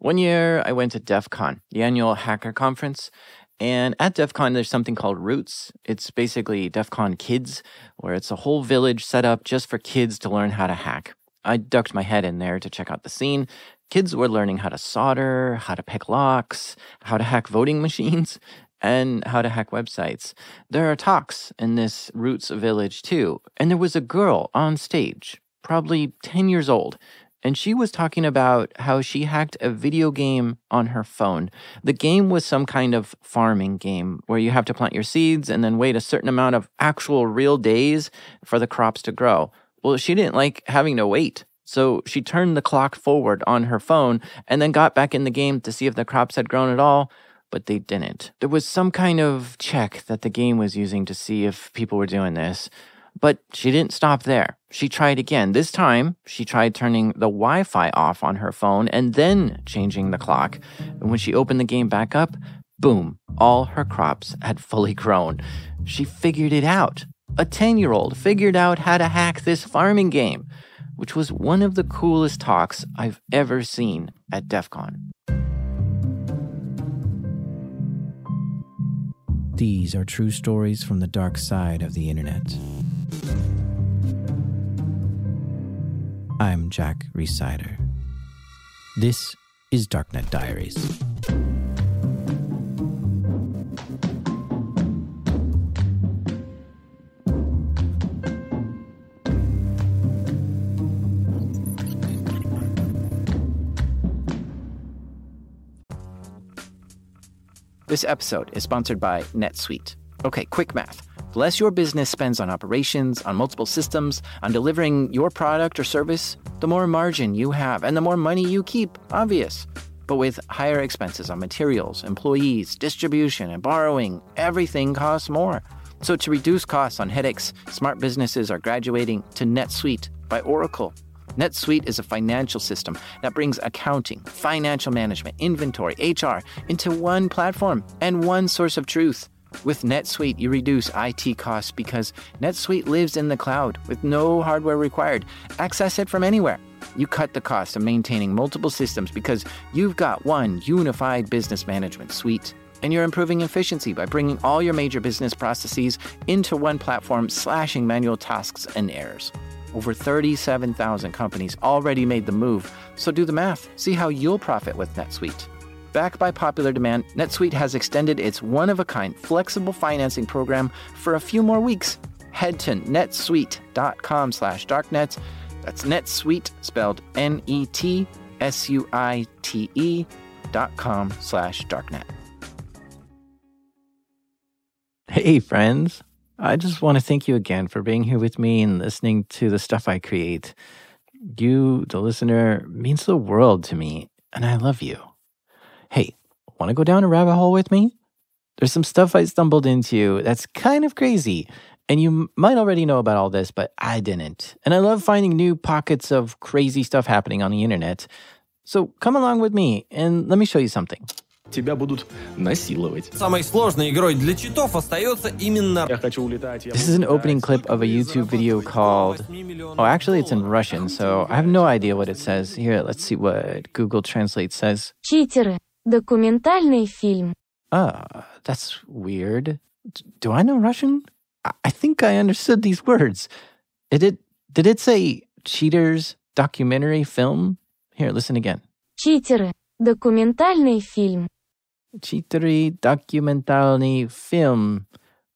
One year, I went to DEF CON, the annual hacker conference. And at DEF CON, there's something called Roots. It's basically DEF CON Kids, where it's a whole village set up just for kids to learn how to hack. I ducked my head in there to check out the scene. Kids were learning how to solder, how to pick locks, how to hack voting machines, and how to hack websites. There are talks in this Roots village too. And there was a girl on stage, probably 10 years old, and she was talking about how she hacked a video game on her phone. The game was some kind of farming game where you have to plant your seeds and then wait a certain amount of actual real days for the crops to grow. Well, she didn't like having to wait. So she turned the clock forward on her phone and then got back in the game to see if the crops had grown at all, but they didn't. There was some kind of check that the game was using to see if people were doing this. But she didn't stop there. She tried again. This time, she tried turning the Wi Fi off on her phone and then changing the clock. And when she opened the game back up, boom, all her crops had fully grown. She figured it out. A 10 year old figured out how to hack this farming game, which was one of the coolest talks I've ever seen at DEF CON. These are true stories from the dark side of the internet. I'm Jack Rhysider. This is Darknet Diaries. This episode is sponsored by NetSuite. Okay, quick math. The less your business spends on operations, on multiple systems, on delivering your product or service, the more margin you have and the more money you keep. Obvious. But with higher expenses on materials, employees, distribution, and borrowing, everything costs more. So to reduce costs on headaches, smart businesses are graduating to NetSuite by Oracle. NetSuite is a financial system that brings accounting, financial management, inventory, HR into one platform and one source of truth. With NetSuite, you reduce IT costs because NetSuite lives in the cloud with no hardware required. Access it from anywhere. You cut the cost of maintaining multiple systems because you've got one unified business management suite. And you're improving efficiency by bringing all your major business processes into one platform, slashing manual tasks and errors. Over 37,000 companies already made the move, so do the math. See how you'll profit with NetSuite. Backed by popular demand, NetSuite has extended its one-of-a-kind flexible financing program for a few more weeks. Head to netsuite.com slash darknets. That's NetSuite, spelled N-E-T-S-U-I-T-E dot com slash darknet. Hey, friends. I just want to thank you again for being here with me and listening to the stuff I create. You, the listener, means the world to me, and I love you Hey, want to go down a rabbit hole with me? There's some stuff I stumbled into that's kind of crazy. And you might already know about all this, but I didn't. And I love finding new pockets of crazy stuff happening on the internet. So come along with me and let me show you something. тебя будут насиловать. Самой сложной игрой для читов остается именно... Я хочу улетать. я This is an буду opening летать. clip of a YouTube video called. Oh, actually, it's in Russian, so I have no idea what it says. Here, let's see what Google Translate says. Читеры. Документальный фильм. Ah, that's weird. D- Do I know Russian? I- I think I understood these words. It did. Did it say cheaters documentary film? Here, listen again. Читеры. Документальный фильм. Chitri dokumentalny film.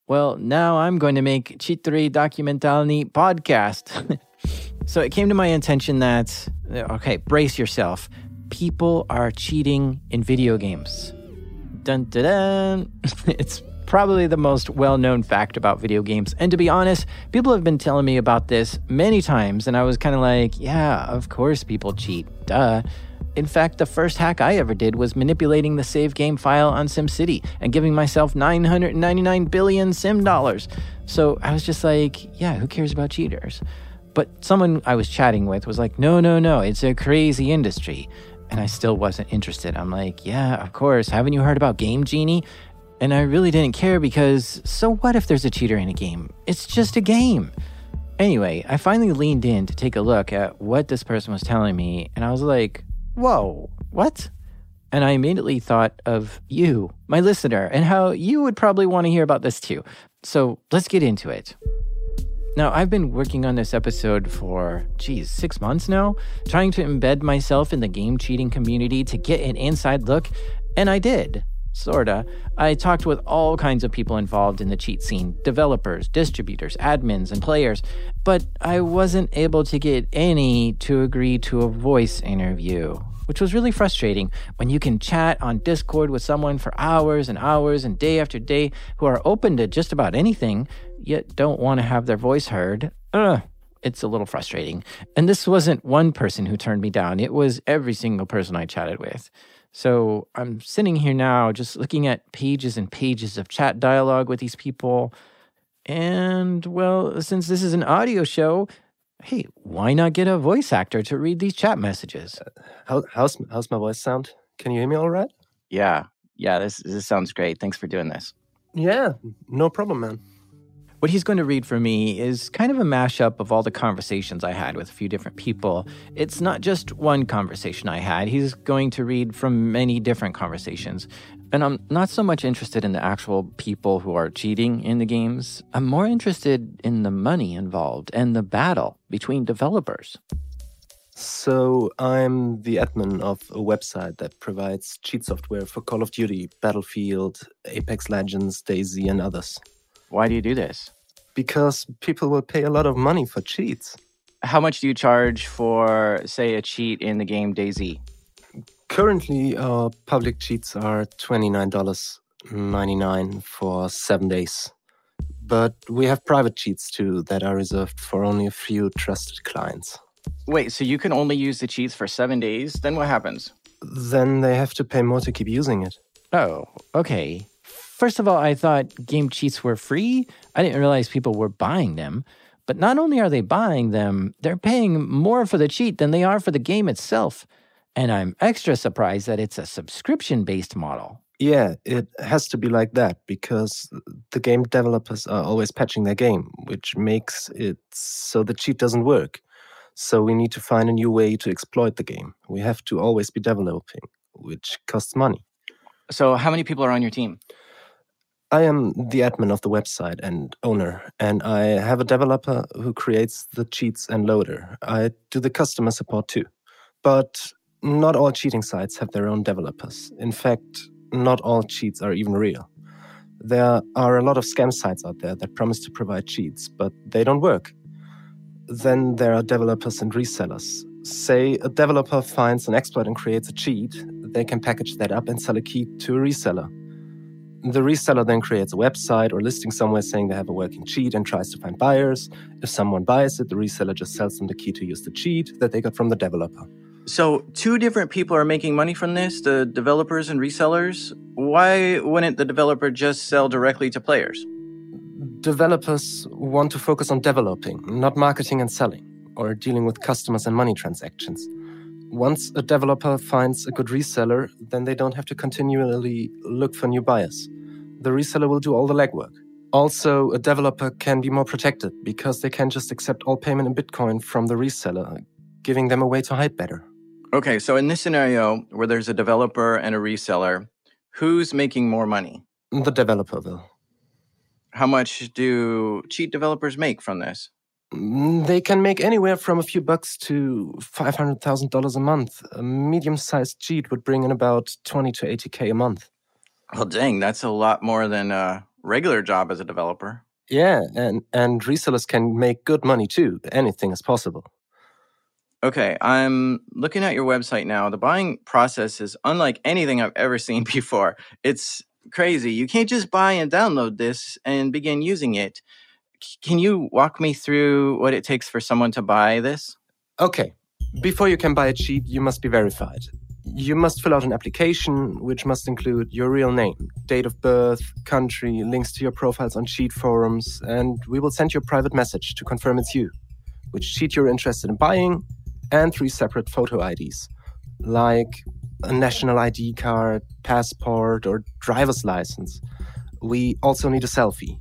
Well, now I'm going to make Chitri dokumentalny podcast. so it came to my attention that, okay, brace yourself. People are cheating in video games. Dun dun dun. it's probably the most well known fact about video games. And to be honest, people have been telling me about this many times, and I was kind of like, yeah, of course people cheat. Duh. In fact, the first hack I ever did was manipulating the save game file on SimCity and giving myself 999 billion Sim dollars. So I was just like, yeah, who cares about cheaters? But someone I was chatting with was like, no, no, no, it's a crazy industry. And I still wasn't interested. I'm like, yeah, of course. Haven't you heard about Game Genie? And I really didn't care because so what if there's a cheater in a game? It's just a game. Anyway, I finally leaned in to take a look at what this person was telling me, and I was like, whoa, what? and I immediately thought of you, my listener, and how you would probably want to hear about this too. So let's get into it. Now, I've been working on this episode for, geez, six months now, trying to embed myself in the game cheating community to get an inside look, and I did. Sorta. I talked with all kinds of people involved in the cheat scene developers, distributors, admins, and players, but I wasn't able to get any to agree to a voice interview, which was really frustrating when you can chat on Discord with someone for hours and hours and day after day who are open to just about anything, yet don't want to have their voice heard. Ugh. It's a little frustrating. And this wasn't one person who turned me down, it was every single person I chatted with. So I'm sitting here now just looking at pages and pages of chat dialogue with these people. And well, since this is an audio show, hey, why not get a voice actor to read these chat messages? Uh, how, how's how's my voice sound? Can you hear me all right? Yeah, yeah, this this sounds great. Thanks for doing this. Yeah, no problem, man. What he's going to read for me is kind of a mashup of all the conversations I had with a few different people. It's not just one conversation I had. He's going to read from many different conversations. And I'm not so much interested in the actual people who are cheating in the games. I'm more interested in the money involved and the battle between developers. So, I'm the admin of a website that provides cheat software for Call of Duty, Battlefield, Apex Legends, DayZ, and others. Why do you do this? Because people will pay a lot of money for cheats. How much do you charge for, say, a cheat in the game DayZ? Currently, our public cheats are $29.99 for seven days. But we have private cheats too that are reserved for only a few trusted clients. Wait, so you can only use the cheats for seven days? Then what happens? Then they have to pay more to keep using it. Oh, okay. First of all, I thought game cheats were free. I didn't realize people were buying them. But not only are they buying them, they're paying more for the cheat than they are for the game itself. And I'm extra surprised that it's a subscription based model. Yeah, it has to be like that because the game developers are always patching their game, which makes it so the cheat doesn't work. So we need to find a new way to exploit the game. We have to always be developing, which costs money. So, how many people are on your team? I am the admin of the website and owner, and I have a developer who creates the cheats and loader. I do the customer support too. But not all cheating sites have their own developers. In fact, not all cheats are even real. There are a lot of scam sites out there that promise to provide cheats, but they don't work. Then there are developers and resellers. Say a developer finds an exploit and creates a cheat, they can package that up and sell a key to a reseller. The reseller then creates a website or listing somewhere saying they have a working cheat and tries to find buyers. If someone buys it, the reseller just sells them the key to use the cheat that they got from the developer. So, two different people are making money from this the developers and resellers. Why wouldn't the developer just sell directly to players? Developers want to focus on developing, not marketing and selling, or dealing with customers and money transactions. Once a developer finds a good reseller, then they don't have to continually look for new buyers. The reseller will do all the legwork. Also, a developer can be more protected because they can just accept all payment in Bitcoin from the reseller, giving them a way to hide better. Okay, so in this scenario where there's a developer and a reseller, who's making more money? The developer will. How much do cheat developers make from this? Mm, They can make anywhere from a few bucks to $500,000 a month. A medium sized cheat would bring in about 20 to 80K a month. Well, dang, that's a lot more than a regular job as a developer. Yeah, and, and resellers can make good money too. Anything is possible. Okay, I'm looking at your website now. The buying process is unlike anything I've ever seen before. It's crazy. You can't just buy and download this and begin using it. Can you walk me through what it takes for someone to buy this? Okay, before you can buy a cheat, you must be verified. You must fill out an application, which must include your real name, date of birth, country, links to your profiles on cheat forums, and we will send you a private message to confirm it's you, which cheat you're interested in buying, and three separate photo IDs, like a national ID card, passport, or driver's license. We also need a selfie.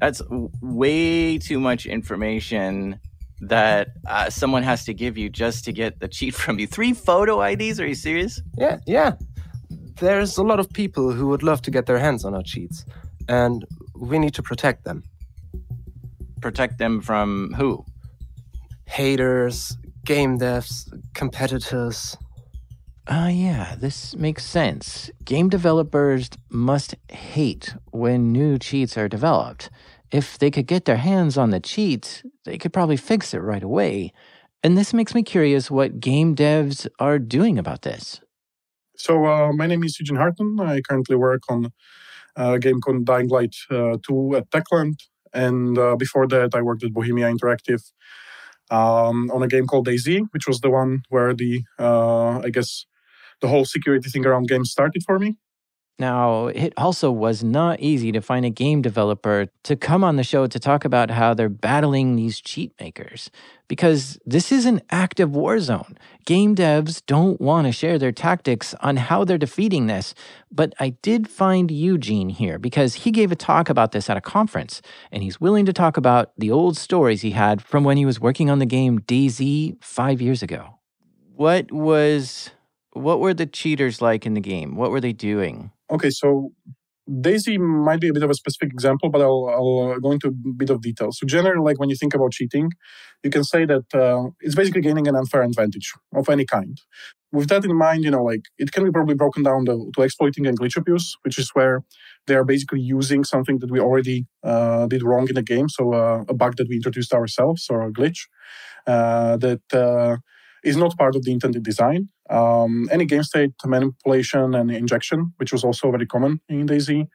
That's way too much information. that uh, someone has to give you just to get the cheat from you. Three photo IDs? Are you serious? Yeah, yeah. There's a lot of people who would love to get their hands on our cheats, and we need to protect them. Protect them from who? Haters, game devs, competitors. Ah, uh, yeah, this makes sense. Game developers must hate when new cheats are developed. If they could get their hands on the cheat, they could probably fix it right away. And this makes me curious what game devs are doing about this. So, uh, my name is Eugene Harton. I currently work on a game called Dying Light uh, 2 at Techland. And uh, before that, I worked at Bohemia Interactive um, on a game called DayZ, which was the one where the, uh, I guess, the whole security thing around games started for me. Now, it also was not easy to find a game developer to come on the show to talk about how they're battling these cheat makers. Because this is an active war zone. Game devs don't want to share their tactics on how they're defeating this. But I did find Eugene here because he gave a talk about this at a conference, and he's willing to talk about the old stories he had from when he was working on the game DayZ five years ago. What was. What were the cheaters like in the game? What were they doing? Okay, so DayZ might be a bit of a specific example, but I'll, I'll uh, go into a bit of detail. So, generally, like when you think about cheating, you can say that uh, it's basically gaining an unfair advantage of any kind. With that in mind, you know, like it can be probably broken down to, to exploiting and glitch abuse, which is where they are basically using something that we already uh, did wrong in the game, so uh, a bug that we introduced ourselves or a glitch uh, that uh, is not part of the intended design. Um, any game state manipulation and injection, which was also very common in DayZ,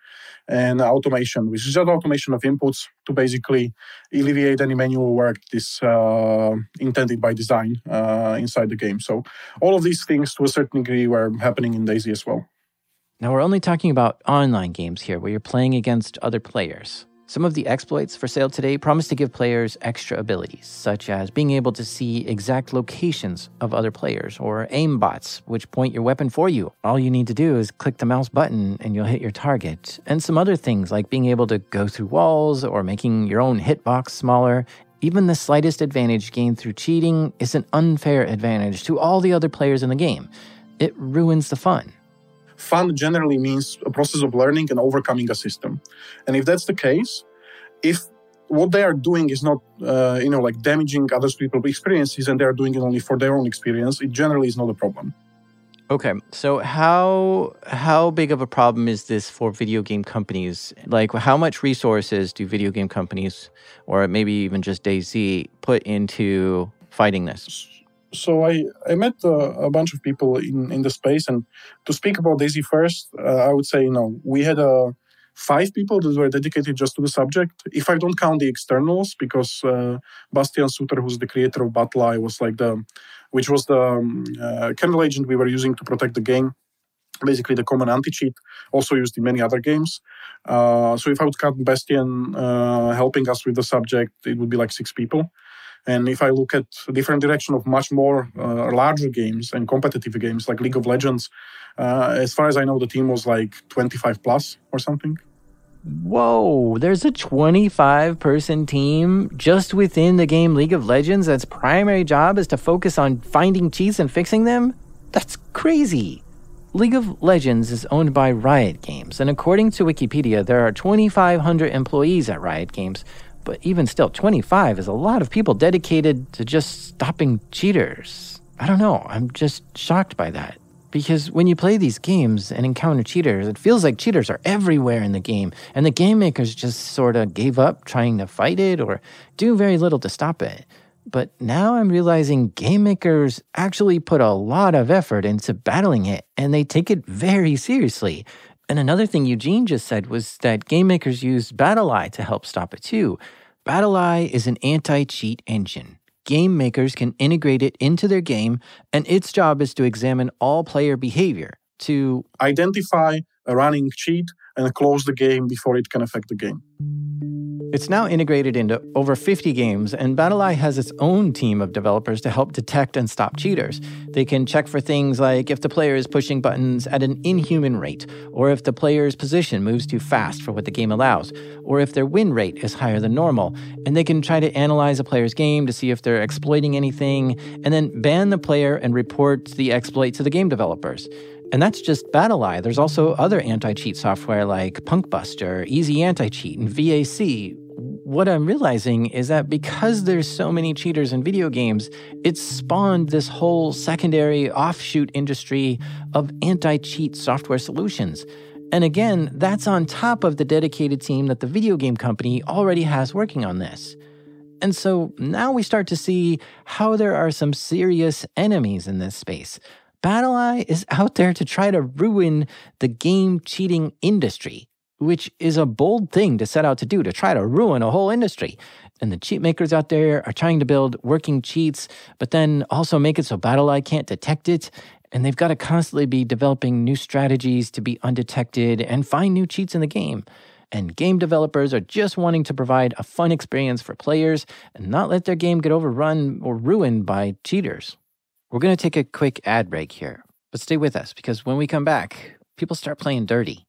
and automation, which is just automation of inputs to basically alleviate any manual work that is uh, intended by design uh, inside the game. So all of these things, to a certain degree, were happening in DayZ as well. Now we're only talking about online games here, where you're playing against other players. Some of the exploits for sale today promise to give players extra abilities, such as being able to see exact locations of other players, or aim bots, which point your weapon for you. All you need to do is click the mouse button and you'll hit your target. And some other things like being able to go through walls or making your own hitbox smaller. Even the slightest advantage gained through cheating is an unfair advantage to all the other players in the game. It ruins the fun fun generally means a process of learning and overcoming a system. And if that's the case, if what they are doing is not, uh, you know, like damaging other people's experiences and they are doing it only for their own experience, it generally is not a problem. Okay, so how how big of a problem is this for video game companies? Like, how much resources do video game companies, or maybe even just DayZ, put into fighting this? So I, I met uh, a bunch of people in, in the space and to speak about DayZ first uh, i would say you know we had uh, five people that were dedicated just to the subject. If i don't count the externals because uh, bastian suter who's the creator of BattlEye was like the which was the um, uh, kernel agent we were using to protect the game basically the common anti-cheat also used in many other games. Uh, so if i would count bastian helping us with the subject it would be like six people and if I look at a different direction of much more uh, larger games and competitive games like League of Legends, uh, as far as I know, the team was like 25 plus or something. Whoa, there's a 25 person team just within the game League of Legends that's primary job is to focus on finding cheats and fixing them? That's crazy. League of Legends is owned by Riot Games, and according to Wikipedia, there are 2,500 employees at Riot Games, but even still, 25 is a lot of people dedicated to just stopping cheaters. I don't know. I'm just shocked by that. Because when you play these games and encounter cheaters, it feels like cheaters are everywhere in the game, and the game makers just sort of gave up trying to fight it or do very little to stop it. But now I'm realizing game makers actually put a lot of effort into battling it, and they take it very seriously. And another thing Eugene just said was that game makers use BattlEye to help stop it too. BattlEye is an anti cheat engine. Game makers can integrate it into their game, and its job is to examine all player behavior to identify a running cheat and close the game before it can affect the game. It's now integrated into over 50 games, and BattlEye has its own team of developers to help detect and stop cheaters. They can check for things like if the player is pushing buttons at an inhuman rate, or if the player's position moves too fast for what the game allows, or if their win rate is higher than normal. And they can try to analyze a player's game to see if they're exploiting anything, and then ban the player and report the exploit to the game developers. And that's just BattlEye. There's also other anti cheat software like Punkbuster, Easy Anti Cheat, and VAC, what I'm realizing is that because there's so many cheaters in video games, it's spawned this whole secondary offshoot industry of anti cheat software solutions. And again, that's on top of the dedicated team that the video game company already has working on this. And so now we start to see how there are some serious enemies in this space. BattlEye is out there to try to ruin the game cheating industry which is a bold thing to set out to do to try to ruin a whole industry. And the cheat makers out there are trying to build working cheats, but then also make it so BattlEye can't detect it. And they've got to constantly be developing new strategies to be undetected and find new cheats in the game. And game developers are just wanting to provide a fun experience for players and not let their game get overrun or ruined by cheaters. We're going to take a quick ad break here, but stay with us because when we come back, people start playing dirty.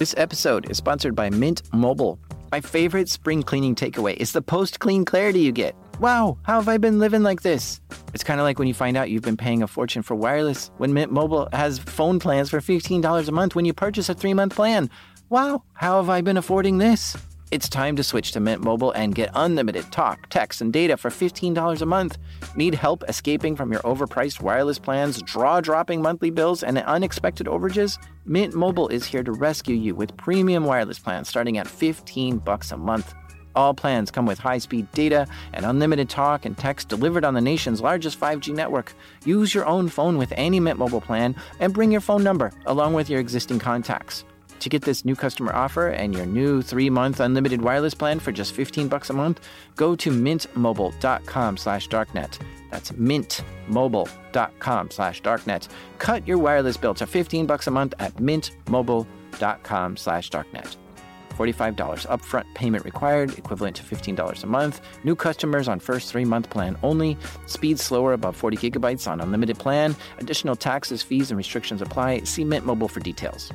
This episode is sponsored by Mint Mobile. My favorite spring cleaning takeaway is the post clean clarity you get. Wow, how have I been living like this? It's kind of like when you find out you've been paying a fortune for wireless when Mint Mobile has phone plans for $15 a month when you purchase a three month plan. Wow, how have I been affording this? It's time to switch to Mint Mobile and get unlimited talk, text, and data for $15 a month. Need help escaping from your overpriced wireless plans, draw dropping monthly bills, and unexpected overages? Mint Mobile is here to rescue you with premium wireless plans starting at 15 bucks a month. All plans come with high-speed data and unlimited talk and text delivered on the nation's largest 5G network. Use your own phone with any Mint Mobile plan and bring your phone number along with your existing contacts. To get this new customer offer and your new three-month unlimited wireless plan for just 15 bucks a month, go to mintmobile.com slash darknet. That's mintmobile.com slash darknet. Cut your wireless bill to 15 bucks a month at mintmobile.com slash darknet. $45 upfront payment required, equivalent to $15 a month. New customers on first three month plan only. Speed slower above 40 gigabytes on unlimited plan. Additional taxes, fees, and restrictions apply. See Mint Mobile for details.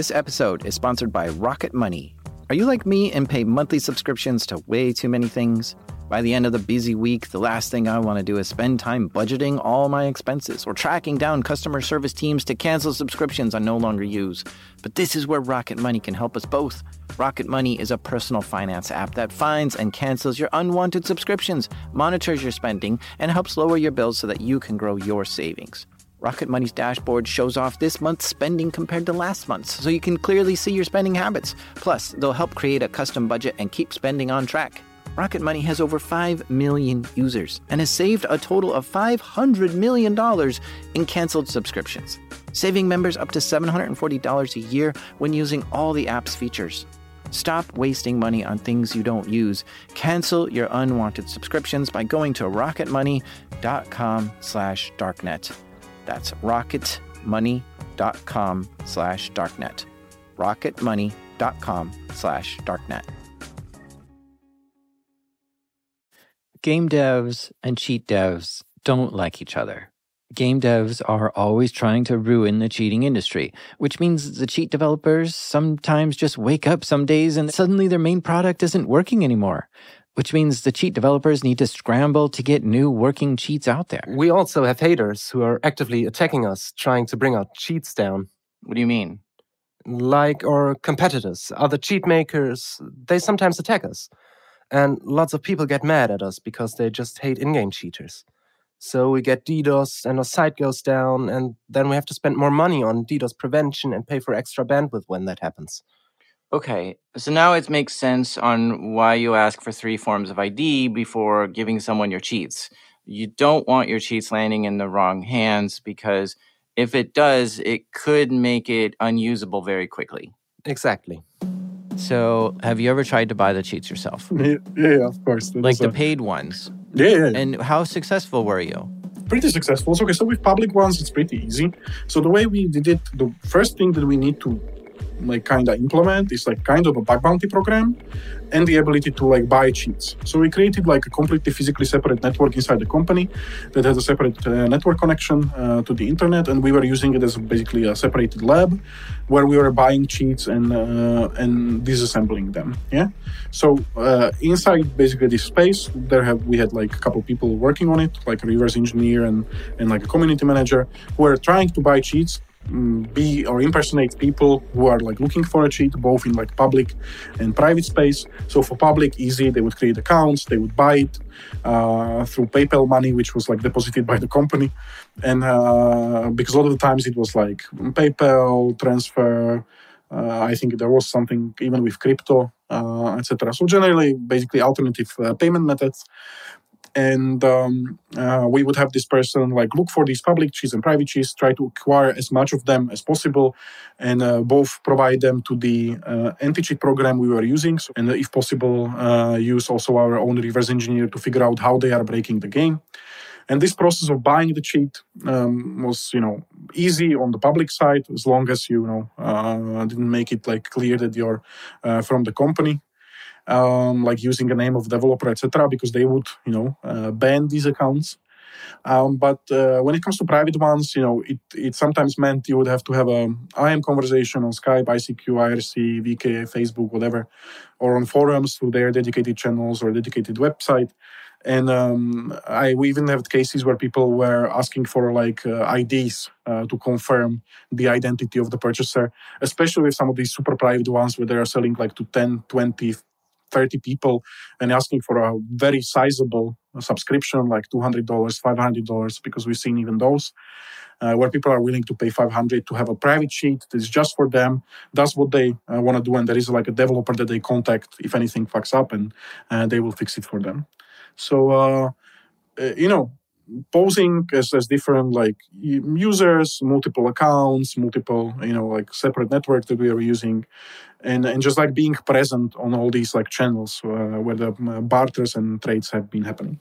This episode is sponsored by Rocket Money. Are you like me and pay monthly subscriptions to way too many things? By the end of the busy week, the last thing I want to do is spend time budgeting all my expenses or tracking down customer service teams to cancel subscriptions I no longer use. But this is where Rocket Money can help us both. Rocket Money is a personal finance app that finds and cancels your unwanted subscriptions, monitors your spending, and helps lower your bills so that you can grow your savings. Rocket Money's dashboard shows off this month's spending compared to last month's, so you can clearly see your spending habits. Plus, they'll help create a custom budget and keep spending on track. Rocket Money has over 5 million users and has saved a total of $500 million in canceled subscriptions, saving members up to $740 a year when using all the app's features. Stop wasting money on things you don't use. Cancel your unwanted subscriptions by going to rocketmoney.com slash darknet. That's rocketmoney.com slash darknet. rocketmoney.com slash darknet. Game devs and cheat devs don't like each other. Game devs are always trying to ruin the cheating industry, which means the cheat developers sometimes just wake up some days and suddenly their main product isn't working anymore which means the cheat developers need to scramble to get new working cheats out there. We also have haters who are actively attacking us, trying to bring our cheats down. What do you mean? Like our competitors, other cheat makers, they sometimes attack us. And lots of people get mad at us because they just hate in game cheaters. So we get DDoS and our site goes down, and then we have to spend more money on DDoS prevention and pay for extra bandwidth when that happens. Okay, so now it makes sense on why you ask for three forms of ID before giving someone your cheats. You don't want your cheats landing in the wrong hands because if it does, it could make it unusable very quickly. Exactly. So, have you ever tried to buy the cheats yourself? Yeah, yeah, of course. Like the paid ones? Yeah, yeah, yeah. And how successful were you? pretty successful. So, okay, so with public ones, it's pretty easy. So the way we did it, the first thing that we need to like kind of implement is like kind of a bug bounty program and the ability to like buy cheats. So we created like a completely physically separate network inside the company that has a separate uh, network connection uh, to the internet, and we were using it as basically a separated lab where we were buying cheats and uh, and disassembling them. Yeah. So uh, inside basically this space, there have we had like a couple people working on it, like a reverse engineer and and like a community manager who were trying to buy cheats be or impersonate people who are like looking for a cheat both in like public and private space. So for public easy they would create accounts they would buy it uh, through paypal money which was like deposited by the company. And uh, because a lot of the times it was like paypal transfer uh, i think there was something even with crypto uh, etc so generally basically alternative uh, payment methods and um, uh, we would have this person like look for these public cheats and private cheats try to acquire as much of them as possible and uh, both provide them to the uh, anti-cheat program we were using. So, and if possible uh, use also our own reverse engineer to figure out how they are breaking the game. And this process of buying the cheat um, was you know easy on the public side as long as you know uh, didn't make it like clear that you're uh, from the company um, like using a name of developer, etc., because they would, you know, uh, ban these accounts. Um, but uh, when it comes to private ones, you know, it, it sometimes meant you would have to have a IM conversation on Skype, ICQ, IRC, VK, Facebook, whatever, or on forums through their dedicated channels or dedicated website. And um, I we even have cases where people were asking for like uh, IDs uh, to confirm the identity of the purchaser, especially with some of these super private ones where they are selling like to 10, 20, 30 people and asking for a very sizable subscription like $200 $500 because we've seen even those uh, where people are willing to pay 500 to have a private sheet that is just for them. That's what they uh, want to do and there is like a developer that they contact if anything fucks up and uh, they will fix it for them. So uh, uh, you know posing as, as different like users multiple accounts multiple you know like separate network that we are using. And and just like being present on all these like channels uh, where the uh, barters and trades have been happening.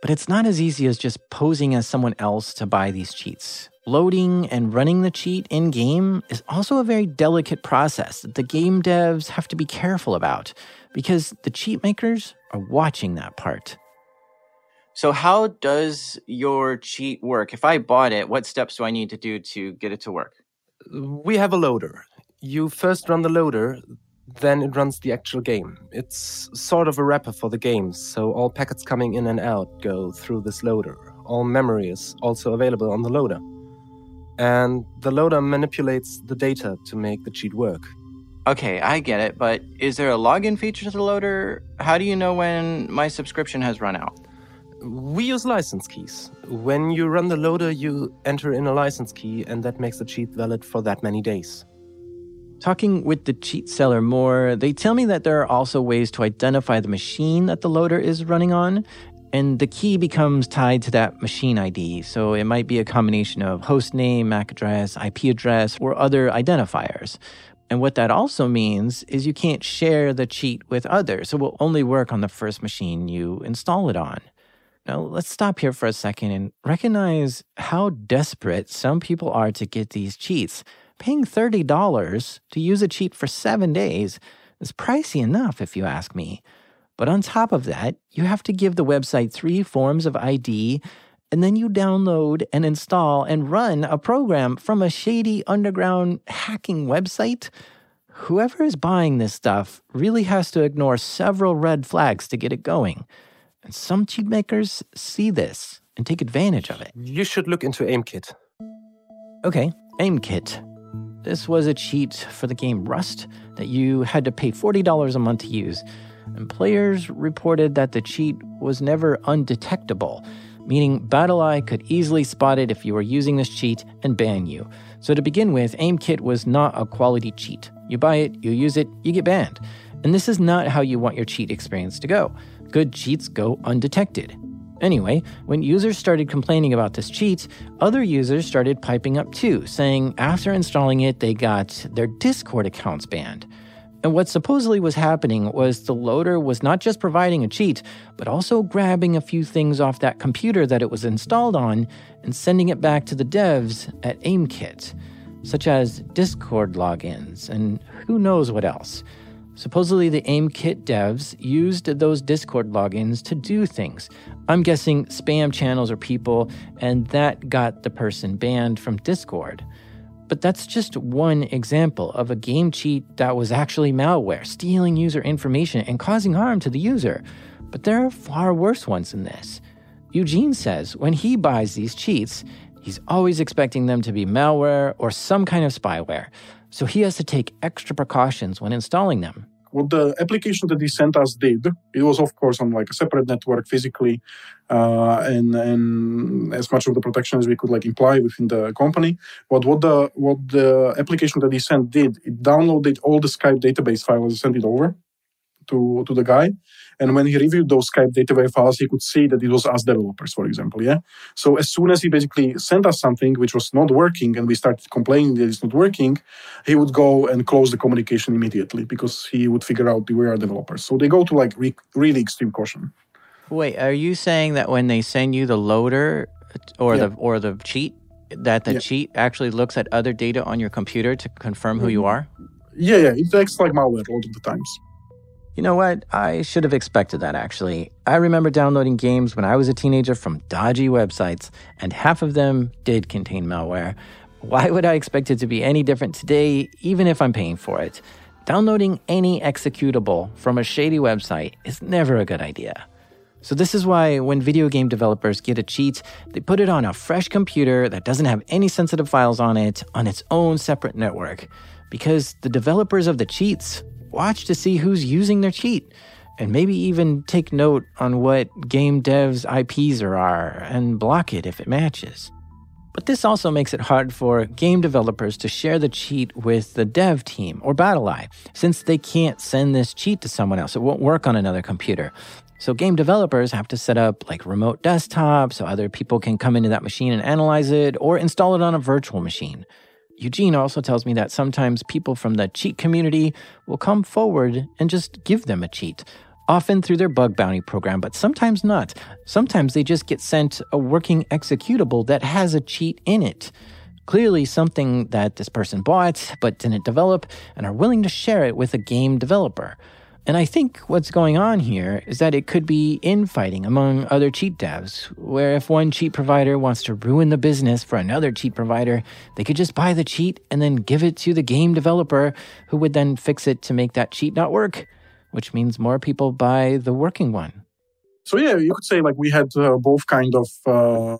But it's not as easy as just posing as someone else to buy these cheats. Loading and running the cheat in game is also a very delicate process that the game devs have to be careful about because the cheat makers are watching that part so, how does your cheat work? If I bought it, what steps do I need to do to get it to work? We have a loader. You first run the loader, then it runs the actual game. It's sort of a wrapper for the game, so all packets coming in and out go through this loader. All memory is also available on the loader. And the loader manipulates the data to make the cheat work. Okay, I get it, but is there a login feature to the loader? How do you know when my subscription has run out? We use license keys. When you run the loader, you enter in a license key, and that makes the cheat valid for that many days. Talking with the cheat seller more, they tell me that there are also ways to identify the machine that the loader is running on, and the key becomes tied to that machine ID. So it might be a combination of host name, MAC address, IP address, or other identifiers. And what that also means is you can't share the cheat with others. So it will only work on the first machine you install it on. Now, let's stop here for a second and recognize how desperate some people are to get these cheats. Paying $30 to use a cheat for seven days is pricey enough, if you ask me. But on top of that, you have to give the website three forms of ID, and then you download and install and run a program from a shady underground hacking website. Whoever is buying this stuff really has to ignore several red flags to get it going. And some cheat makers see this and take advantage of it. You should look into AimKit. Okay, AimKit. This was a cheat for the game Rust that you had to pay $40 a month to use. And players reported that the cheat was never undetectable, meaning BattlEye could easily spot it if you were using this cheat and ban you. So to begin with, AimKit was not a quality cheat. You buy it, you use it, you get banned. And this is not how you want your cheat experience to go good cheats go undetected. Anyway, when users started complaining about this cheat, other users started piping up too, saying after installing it, they got their Discord accounts banned. And what supposedly was happening was the loader was not just providing a cheat, but also grabbing a few things off that computer that it was installed on and sending it back to the devs at AimKit, such as Discord logins and who knows what else. Supposedly, the AimKit devs used those Discord logins to do things. I'm guessing spam channels or people, and that got the person banned from Discord. But that's just one example of a game cheat that was actually malware, stealing user information and causing harm to the user. But there are far worse ones than this. Eugene says when he buys these cheats, he's always expecting them to be malware or some kind of spyware, so he has to take extra precautions when installing them. What the application that he sent us did, it was of course on like a separate network physically, uh, and and as much of the protection as we could like imply within the company. But what the what the application that he sent did, it downloaded all the Skype database files and sent it over to to the guy. And when he reviewed those Skype database files, he could see that it was us developers, for example. Yeah. So as soon as he basically sent us something which was not working, and we started complaining that it's not working, he would go and close the communication immediately because he would figure out we are developers. So they go to like re- really extreme caution. Wait, are you saying that when they send you the loader or Yeah. the or the cheat, that the Yeah. cheat actually looks at other data on your computer to confirm who you Mm-hmm. are? Yeah, yeah, it acts like malware a lot of the times. You know what? I should have expected that actually. I remember downloading games when I was a teenager from dodgy websites, and half of them did contain malware. Why would I expect it to be any different today, even if I'm paying for it? Downloading any executable from a shady website is never a good idea. So, this is why when video game developers get a cheat, they put it on a fresh computer that doesn't have any sensitive files on it on its own separate network. Because the developers of the cheats watch to see who's using their cheat and maybe even take note on what game devs' IPs are and block it if it matches. But this also makes it hard for game developers to share the cheat with the dev team or BattlEye, since they can't send this cheat to someone else. It won't work on another computer. So game developers have to set up like remote desktops so other people can come into that machine and analyze it or install it on a virtual machine. Eugene also tells me that sometimes people from the cheat community will come forward and just give them a cheat, often through their bug bounty program, but sometimes not. Sometimes they just get sent a working executable that has a cheat in it. Clearly, something that this person bought but didn't develop and are willing to share it with a game developer. And I think what's going on here is that it could be infighting among other cheat devs, where if one cheat provider wants to ruin the business for another cheat provider, they could just buy the cheat and then give it to the game developer, who would then fix it to make that cheat not work, which means more people buy the working one. So yeah, you could say like we had uh, both kind of uh,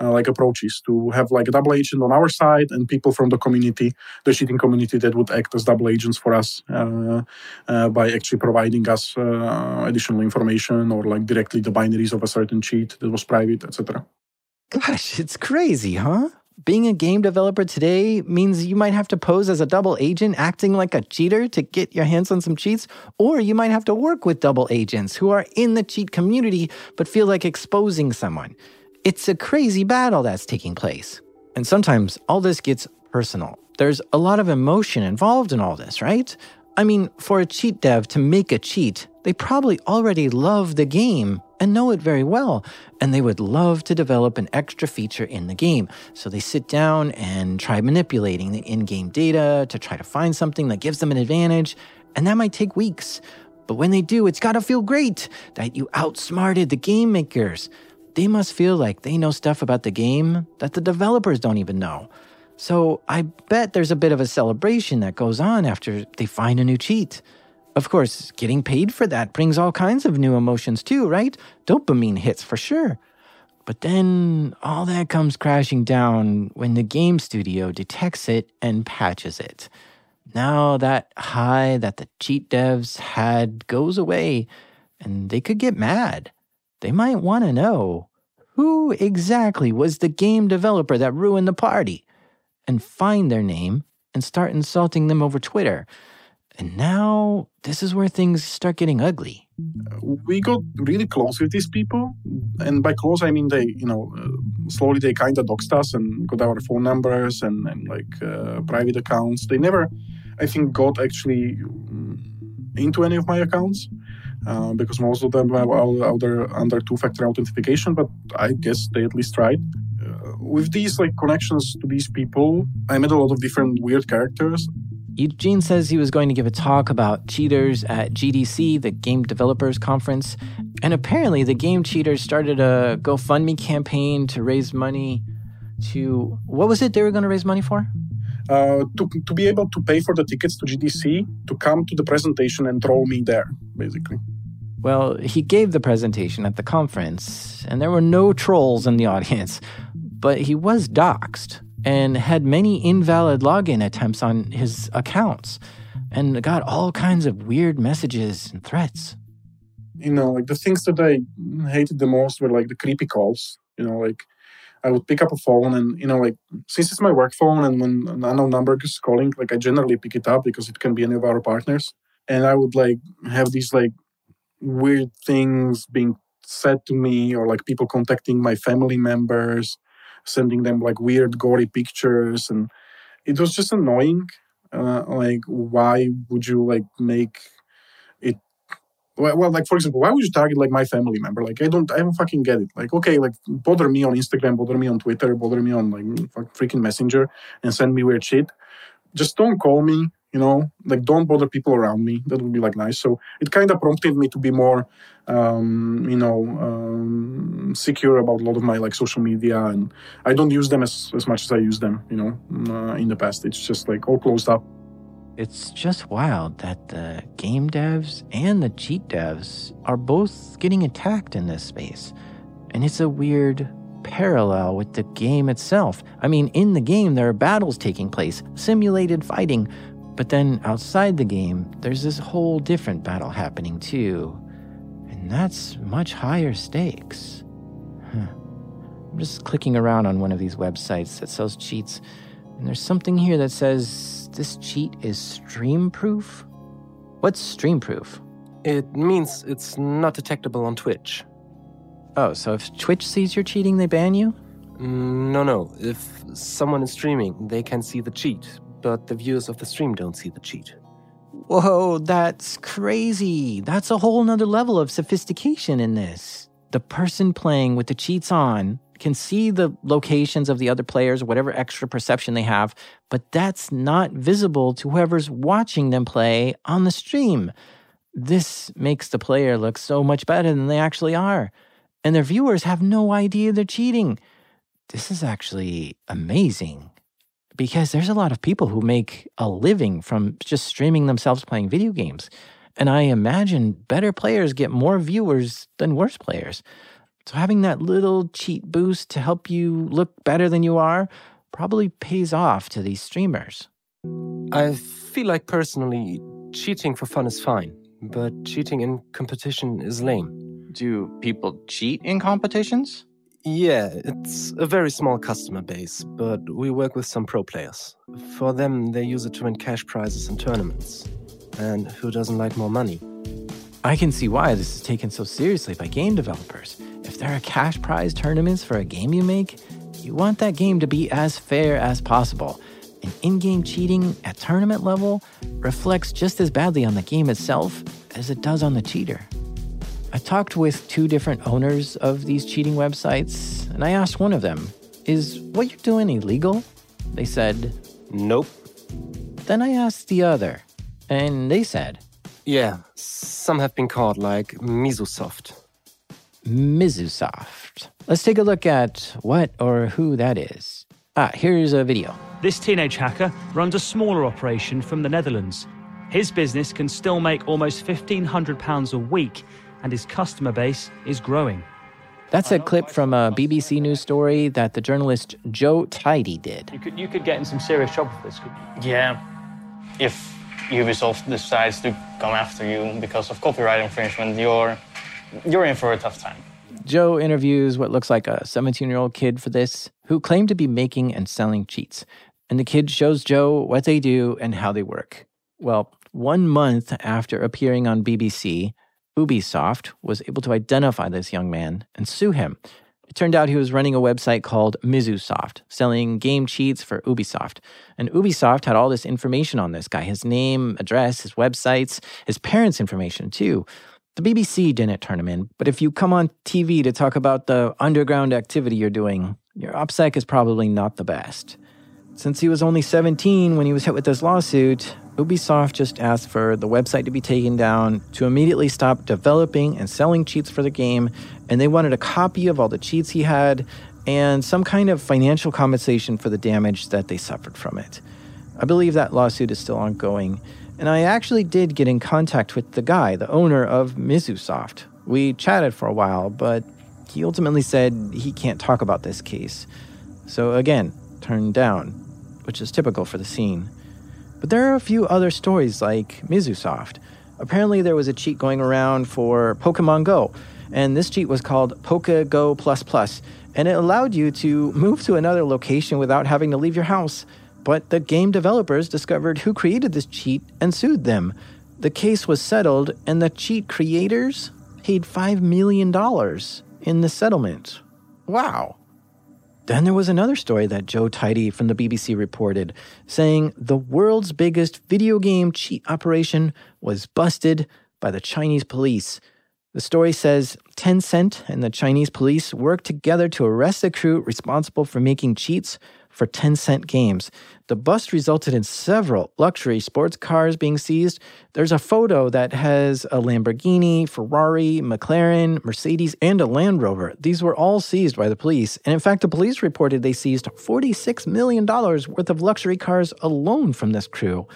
uh, like approaches to have like a double agent on our side and people from the community, the cheating community, that would act as double agents for us uh, uh, by actually providing us uh, additional information or like directly the binaries of a certain cheat that was private, etc. Gosh, it's crazy, huh? Being a game developer today means you might have to pose as a double agent acting like a cheater to get your hands on some cheats, or you might have to work with double agents who are in the cheat community but feel like exposing someone. It's a crazy battle that's taking place. And sometimes all this gets personal. There's a lot of emotion involved in all this, right? I mean, for a cheat dev to make a cheat, they probably already love the game and know it very well, and they would love to develop an extra feature in the game. So they sit down and try manipulating the in game data to try to find something that gives them an advantage, and that might take weeks. But when they do, it's gotta feel great that you outsmarted the game makers. They must feel like they know stuff about the game that the developers don't even know. So I bet there's a bit of a celebration that goes on after they find a new cheat. Of course, getting paid for that brings all kinds of new emotions too, right? Dopamine hits for sure. But then all that comes crashing down when the game studio detects it and patches it. Now that high that the cheat devs had goes away, and they could get mad. They might want to know who exactly was the game developer that ruined the party and find their name and start insulting them over Twitter. And now this is where things start getting ugly. we got really close with these people and by close i mean they you know uh, slowly they kind of doxed us and got our phone numbers and, and like uh, private accounts they never i think got actually mm, into any of my accounts uh, because most of them have other under two-factor authentication. But I guess they at least tried. Uh, with these like connections to these people, I met a lot of different weird characters. Eugene says he was going to give a talk about cheaters at GDC, the Game Developers Conference. And apparently, the game cheaters started a GoFundMe campaign to raise money to. What was it they were going to raise money for? Uh, to, to be able to pay for the tickets to GDC, to come to the presentation and troll me there, basically. Well, he gave the presentation at the conference, and there were no trolls in the audience, but he was doxxed and had many invalid login attempts on his accounts and got all kinds of weird messages and threats. You know, like the things that I hated the most were like the creepy calls. You know, like I would pick up a phone and, you know, like since it's my work phone and when an unknown number is calling, like I generally pick it up because it can be any of our partners. And I would like have these like weird things being said to me or like people contacting my family members sending them like weird gory pictures and it was just annoying uh, like why would you like make it well, well, like for example why would you target like my family member? Like i don't i don't fucking get it. Like okay like bother me on instagram bother me on twitter bother me on like freaking messenger and send me weird shit. Just don't call me you know like don't bother people around me. That would be like nice. So it kind of prompted me to be more um, you know um, secure about a lot of my like social media and i don't use them as, as much as i use them you know uh, in the past. It's just like all closed up. It's just wild that the game devs and the cheat devs are both getting attacked in this space. And it's a weird parallel with the game itself. I mean, in the game, there are battles taking place, simulated fighting, but then outside the game, there's this whole different battle happening too. And that's much higher stakes. Huh. I'm just clicking around on one of these websites that sells cheats, and there's something here that says this cheat is stream proof. What's stream proof? It means it's not detectable on Twitch. Oh, so if Twitch sees you're cheating, they ban you? Mm, no, no. If someone is streaming, they can see the cheat, but the viewers of the stream don't see the cheat. Whoa, that's crazy. That's a whole nother level of sophistication in this. The person playing with the cheats on can see the locations of the other players, whatever extra perception they have, but that's not visible to whoever's watching them play on the stream. This makes the player look so much better than they actually are. And their viewers have no idea they're cheating. This is actually amazing because there's a lot of people who make a living from just streaming themselves playing video games. And I imagine better players get more viewers than worse players. So having that little cheat boost to help you look better than you are probably pays off to these streamers. I feel like personally, cheating for fun is fine, but cheating in competition is lame. Do people cheat in competitions? Yeah, it's a very small customer base, but we work with some pro players. For them, they use it to win cash prizes in tournaments. And who doesn't like more money? I can see why this is taken so seriously by game developers. If there are cash prize tournaments for a game you make, you want that game to be as fair as possible. And in game cheating at tournament level reflects just as badly on the game itself as it does on the cheater. I talked with two different owners of these cheating websites, and I asked one of them, Is what you're doing illegal? They said, Nope. Then I asked the other, and they said, Yeah, some have been called like Mizusoft. Mizusoft. Let's take a look at what or who that is. Ah, here's a video. This teenage hacker runs a smaller operation from the Netherlands. His business can still make almost £1,500 a week and his customer base is growing. That's a clip from a BBC News story that the journalist Joe Tidy did. You could, you could get in some serious trouble for this, Yeah. If Ubisoft decides to come after you because of copyright infringement, you're, you're in for a tough time. Joe interviews what looks like a 17 year old kid for this who claimed to be making and selling cheats. And the kid shows Joe what they do and how they work. Well, one month after appearing on BBC, Ubisoft was able to identify this young man and sue him. It turned out he was running a website called Mizusoft, selling game cheats for Ubisoft. And Ubisoft had all this information on this guy his name, address, his websites, his parents' information too. The BBC didn't turn him in, but if you come on TV to talk about the underground activity you're doing, your OPSEC is probably not the best. Since he was only 17 when he was hit with this lawsuit, Ubisoft just asked for the website to be taken down, to immediately stop developing and selling cheats for the game, and they wanted a copy of all the cheats he had and some kind of financial compensation for the damage that they suffered from it. I believe that lawsuit is still ongoing, and I actually did get in contact with the guy, the owner of Mizusoft. We chatted for a while, but he ultimately said he can't talk about this case. So again, turned down, which is typical for the scene. But there are a few other stories like Mizusoft. Apparently, there was a cheat going around for Pokemon Go, and this cheat was called Poke Go Plus Plus, and it allowed you to move to another location without having to leave your house. But the game developers discovered who created this cheat and sued them. The case was settled, and the cheat creators paid $5 million in the settlement. Wow. Then there was another story that Joe Tidy from the BBC reported, saying the world's biggest video game cheat operation was busted by the Chinese police. The story says Tencent and the Chinese police worked together to arrest the crew responsible for making cheats for Tencent games. The bust resulted in several luxury sports cars being seized. There's a photo that has a Lamborghini, Ferrari, McLaren, Mercedes, and a Land Rover. These were all seized by the police. And in fact, the police reported they seized $46 million worth of luxury cars alone from this crew.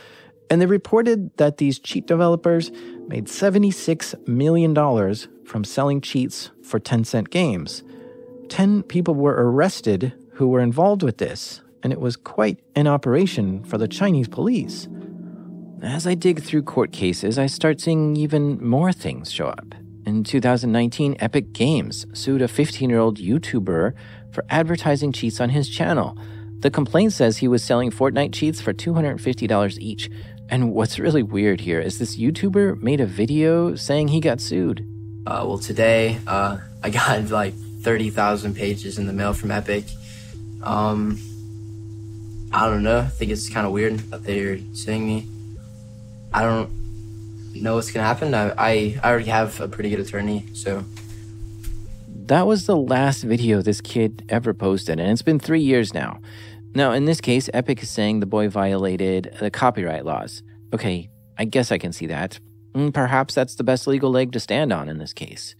And they reported that these cheat developers made $76 million from selling cheats for Tencent games. 10 people were arrested who were involved with this, and it was quite an operation for the Chinese police. As I dig through court cases, I start seeing even more things show up. In 2019, Epic Games sued a 15 year old YouTuber for advertising cheats on his channel. The complaint says he was selling Fortnite cheats for $250 each. And what's really weird here is this YouTuber made a video saying he got sued. Uh, well, today uh, I got like 30,000 pages in the mail from Epic um, I don't know. I think it's kind of weird that they're suing me. I don't know what's gonna happen. I, I, I already have a pretty good attorney, so. That was the last video this kid ever posted, and it's been three years now. Now, in this case, Epic is saying the boy violated the copyright laws. Okay, I guess I can see that. Mm, perhaps that's the best legal leg to stand on in this case.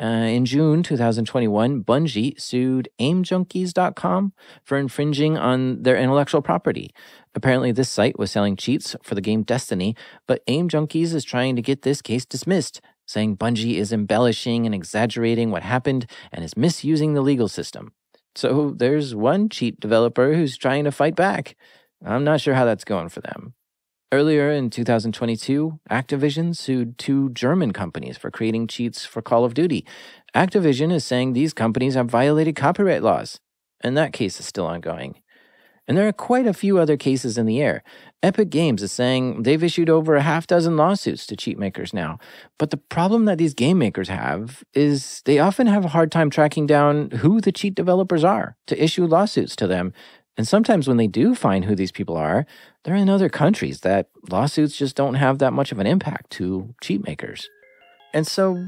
Uh, in June 2021, Bungie sued AimJunkies.com for infringing on their intellectual property. Apparently, this site was selling cheats for the game Destiny, but AimJunkies is trying to get this case dismissed, saying Bungie is embellishing and exaggerating what happened and is misusing the legal system. So there's one cheat developer who's trying to fight back. I'm not sure how that's going for them. Earlier in 2022, Activision sued two German companies for creating cheats for Call of Duty. Activision is saying these companies have violated copyright laws, and that case is still ongoing. And there are quite a few other cases in the air. Epic Games is saying they've issued over a half dozen lawsuits to cheat makers now. But the problem that these game makers have is they often have a hard time tracking down who the cheat developers are to issue lawsuits to them and sometimes when they do find who these people are, they're in other countries that lawsuits just don't have that much of an impact to cheat makers. And so,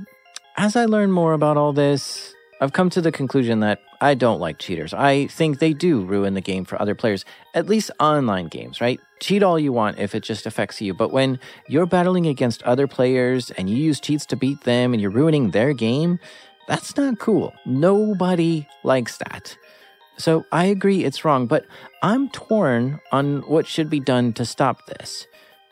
as I learn more about all this, I've come to the conclusion that I don't like cheaters. I think they do ruin the game for other players, at least online games, right? Cheat all you want if it just affects you. But when you're battling against other players and you use cheats to beat them and you're ruining their game, that's not cool. Nobody likes that. So I agree it's wrong, but I'm torn on what should be done to stop this.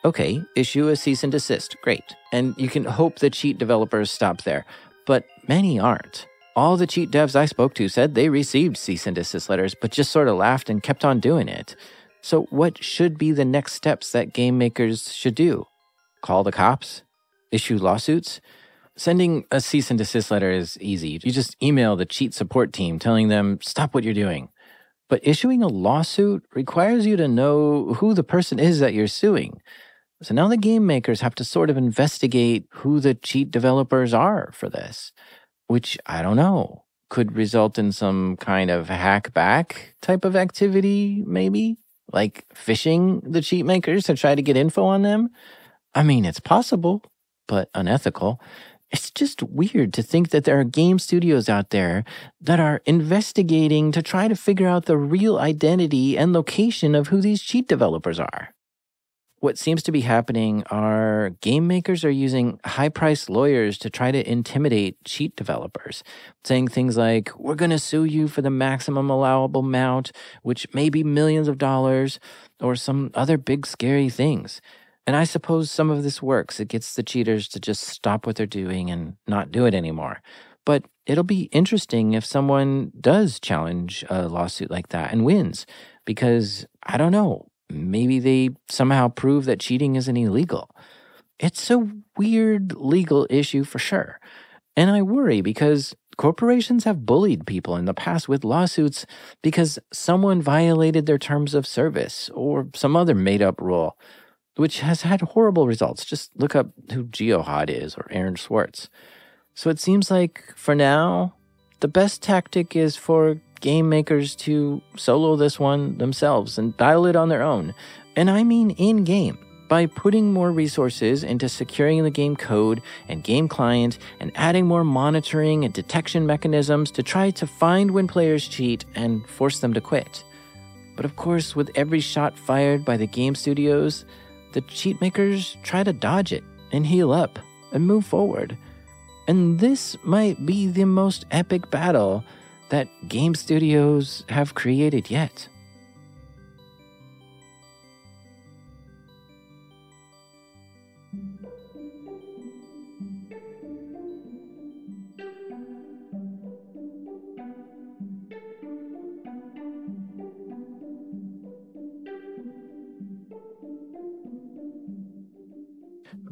Okay, issue a cease and desist. Great. And you can hope the cheat developers stop there. But many aren't. All the cheat devs I spoke to said they received cease and desist letters, but just sort of laughed and kept on doing it. So, what should be the next steps that game makers should do? Call the cops? Issue lawsuits? Sending a cease and desist letter is easy. You just email the cheat support team telling them, stop what you're doing. But issuing a lawsuit requires you to know who the person is that you're suing. So now the game makers have to sort of investigate who the cheat developers are for this, which I don't know. could result in some kind of hack back type of activity, maybe? Like phishing the cheat makers to try to get info on them? I mean, it's possible, but unethical. It's just weird to think that there are game studios out there that are investigating to try to figure out the real identity and location of who these cheat developers are. What seems to be happening are game makers are using high priced lawyers to try to intimidate cheat developers, saying things like, We're going to sue you for the maximum allowable amount, which may be millions of dollars, or some other big scary things. And I suppose some of this works. It gets the cheaters to just stop what they're doing and not do it anymore. But it'll be interesting if someone does challenge a lawsuit like that and wins, because I don't know, maybe they somehow prove that cheating isn't illegal. It's a weird legal issue for sure. And I worry because corporations have bullied people in the past with lawsuits because someone violated their terms of service or some other made up rule, which has had horrible results. Just look up who GeoHot is or Aaron Swartz. So it seems like for now, the best tactic is for game makers to solo this one themselves and dial it on their own. And I mean in game. By putting more resources into securing the game code and game client and adding more monitoring and detection mechanisms to try to find when players cheat and force them to quit. But of course, with every shot fired by the game studios, the cheat makers try to dodge it and heal up and move forward. And this might be the most epic battle that game studios have created yet.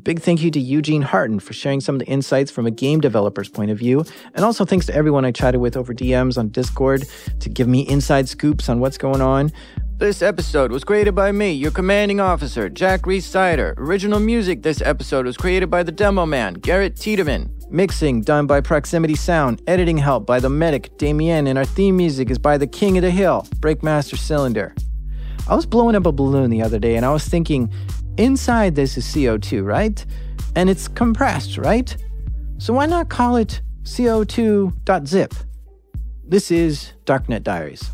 Big thank you to Eugene Harton for sharing some of the insights from a game developer's point of view. And also thanks to everyone I chatted with over DMs on Discord to give me inside scoops on what's going on. This episode was created by me, your commanding officer, Jack Rhysider. Original music this episode was created by the demo man, Garrett Tiedemann. Mixing done by Proximity Sound. Editing help by the medic, Damien. And our theme music is by the King of the Hill, Breakmaster Cylinder. I was blowing up a balloon the other day and I was thinking, Inside this is CO2, right? And it's compressed, right? So why not call it CO2.zip? This is Darknet Diaries.